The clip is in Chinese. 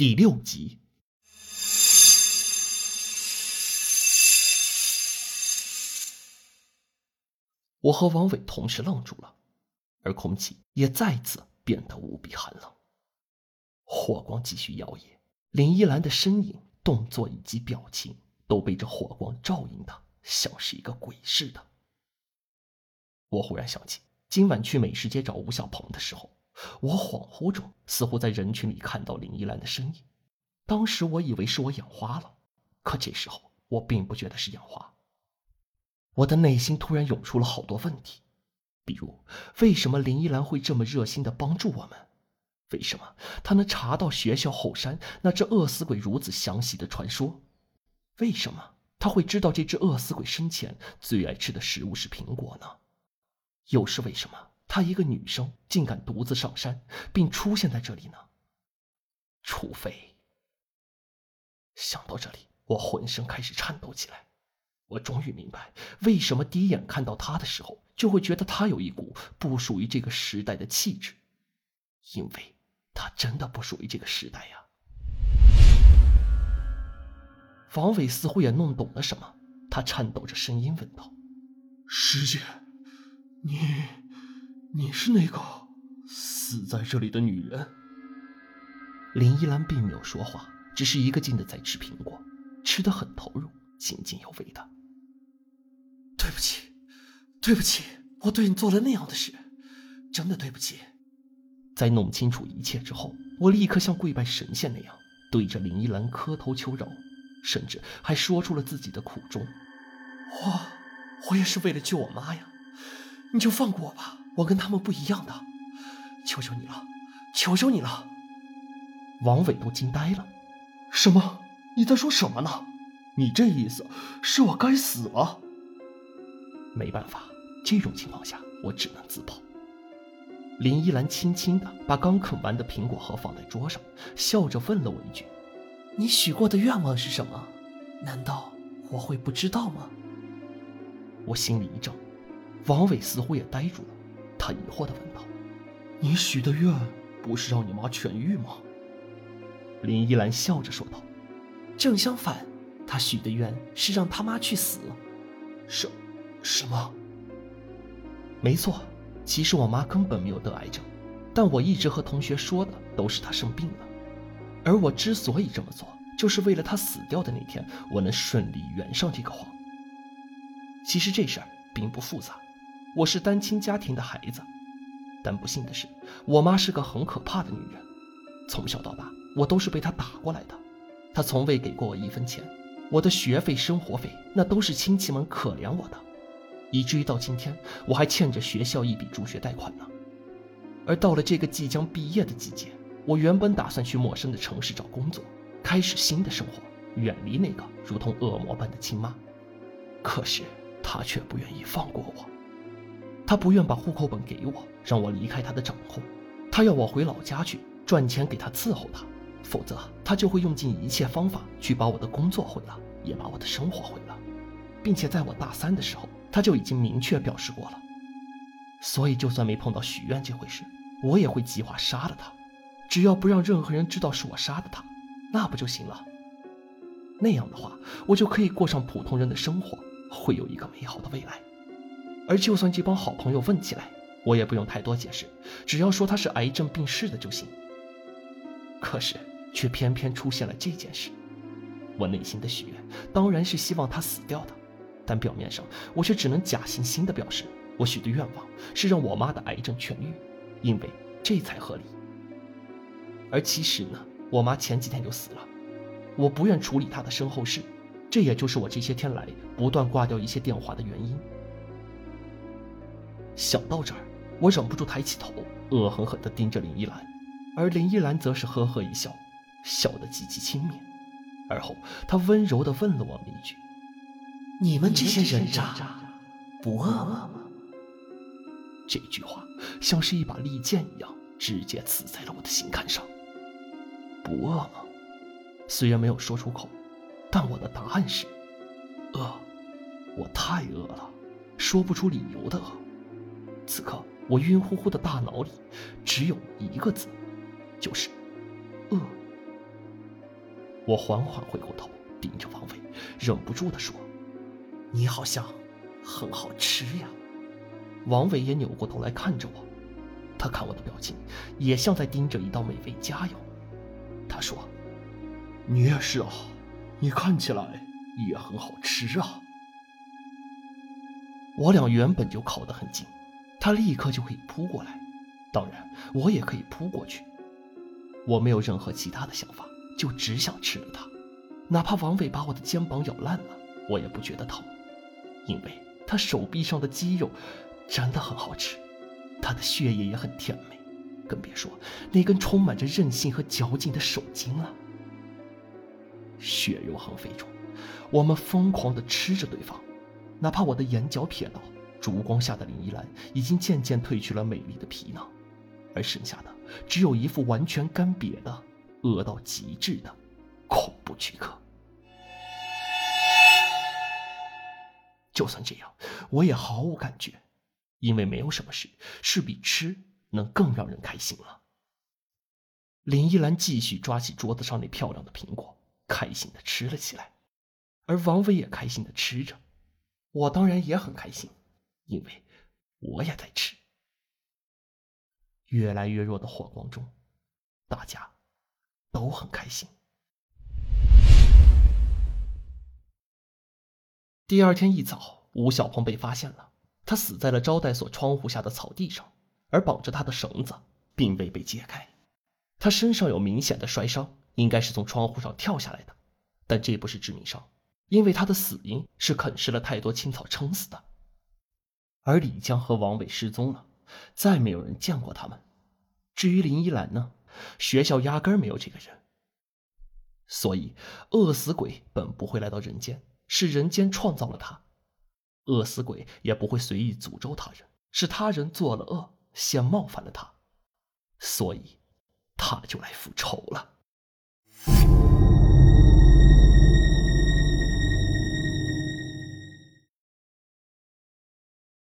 第六集。我和王伟同时愣住了，而空气也再次变得无比寒冷。火光继续摇曳，林依兰的身影、动作以及表情都被这火光照映的像是一个鬼似的。我忽然想起今晚去美食街找吴小鹏的时候，我恍惚中似乎在人群里看到林依兰的身影。当时我以为是我眼花了，可这时候我并不觉得是眼花。我的内心突然涌出了好多问题，比如为什么林依兰会这么热心的帮助我们？为什么她能查到学校后山那只饿死鬼如此详细的传说？为什么她会知道这只饿死鬼生前最爱吃的食物是苹果呢？又是为什么她一个女生竟敢独自上山并出现在这里呢？除非……想到这里，我浑身开始颤抖起来。我终于明白，为什么第一眼看到他的时候，就会觉得他有一股不属于这个时代的气质，因为他真的不属于这个时代呀。王伟似乎也弄懂了什么，他颤抖着声音问道：“师姐，你，你是那个死在这里的女人？”林依兰并没有说话，只是一个劲的在吃苹果，吃的很投入，津津有味的。对不起，对不起，我对你做了那样的事，真的对不起。在弄清楚一切之后，我立刻像跪拜神仙那样，对着林依兰磕头求饶，甚至还说出了自己的苦衷。我，我也是为了救我妈呀！你就放过我吧，我跟他们不一样的，求求你了，求求你了！王伟都惊呆了，什么？你在说什么呢？你这意思是我该死了？没办法，这种情况下我只能自保。林依兰轻轻的把刚啃完的苹果核放在桌上，笑着问了我一句：“你许过的愿望是什么？难道我会不知道吗？”我心里一怔，王伟似乎也呆住了，他疑惑的问道：“你许的愿不是让你妈痊愈吗？”林依兰笑着说道：“正相反，他许的愿是让他妈去死。”什？什么？没错，其实我妈根本没有得癌症，但我一直和同学说的都是她生病了。而我之所以这么做，就是为了她死掉的那天，我能顺利圆上这个谎。其实这事儿并不复杂，我是单亲家庭的孩子，但不幸的是，我妈是个很可怕的女人。从小到大，我都是被她打过来的，她从未给过我一分钱，我的学费、生活费那都是亲戚们可怜我的。以至于到今天，我还欠着学校一笔助学贷款呢。而到了这个即将毕业的季节，我原本打算去陌生的城市找工作，开始新的生活，远离那个如同恶魔般的亲妈。可是她却不愿意放过我，他不愿把户口本给我，让我离开他的掌控。他要我回老家去赚钱给他伺候他，否则他就会用尽一切方法去把我的工作毁了，也把我的生活毁了，并且在我大三的时候。他就已经明确表示过了，所以就算没碰到许愿这回事，我也会计划杀了他，只要不让任何人知道是我杀的他，那不就行了？那样的话，我就可以过上普通人的生活，会有一个美好的未来。而就算这帮好朋友问起来，我也不用太多解释，只要说他是癌症病逝的就行。可是，却偏偏出现了这件事，我内心的许愿当然是希望他死掉的。但表面上，我却只能假惺惺地表示，我许的愿望是让我妈的癌症痊愈，因为这才合理。而其实呢，我妈前几天就死了，我不愿处理她的身后事，这也就是我这些天来不断挂掉一些电话的原因。想到这儿，我忍不住抬起头，恶狠狠地盯着林依兰，而林依兰则是呵呵一笑，笑得极其轻蔑。而后，她温柔地问了我们一句。你们这些人渣，不饿吗？这句话像是一把利剑一样，直接刺在了我的心坎上。不饿吗？虽然没有说出口，但我的答案是饿。我太饿了，说不出理由的饿。此刻我晕乎乎的大脑里只有一个字，就是饿。我缓缓回过头，盯着王伟，忍不住地说：“你好像很好吃呀。”王伟也扭过头来看着我，他看我的表情，也像在盯着一道美味佳肴。他说：“你也是啊，你看起来也很好吃啊。”我俩原本就靠得很近，他立刻就可以扑过来，当然我也可以扑过去。我没有任何其他的想法，就只想吃了它，哪怕王伟把我的肩膀咬烂了，我也不觉得疼，因为他手臂上的肌肉真的很好吃，他的血液也很甜美，更别说那根充满着韧性和嚼劲的手筋了。血肉横飞中，我们疯狂地吃着对方。哪怕我的眼角瞥到，烛光下的林依兰已经渐渐褪去了美丽的皮囊，而剩下的只有一副完全干瘪的、饿到极致的恐怖躯壳。就算这样，我也毫无感觉，因为没有什么事是比吃能更让人开心了。林依兰继续抓起桌子上那漂亮的苹果，开心的吃了起来，而王威也开心的吃着。我当然也很开心，因为我也在吃。越来越弱的火光中，大家都很开心。第二天一早，吴小鹏被发现了，他死在了招待所窗户下的草地上，而绑着他的绳子并未被解开。他身上有明显的摔伤，应该是从窗户上跳下来的，但这不是致命伤。因为他的死因是啃食了太多青草撑死的，而李江和王伟失踪了，再没有人见过他们。至于林依兰呢，学校压根没有这个人。所以，饿死鬼本不会来到人间，是人间创造了他；饿死鬼也不会随意诅咒他人，是他人做了恶，先冒犯了他，所以他就来复仇了。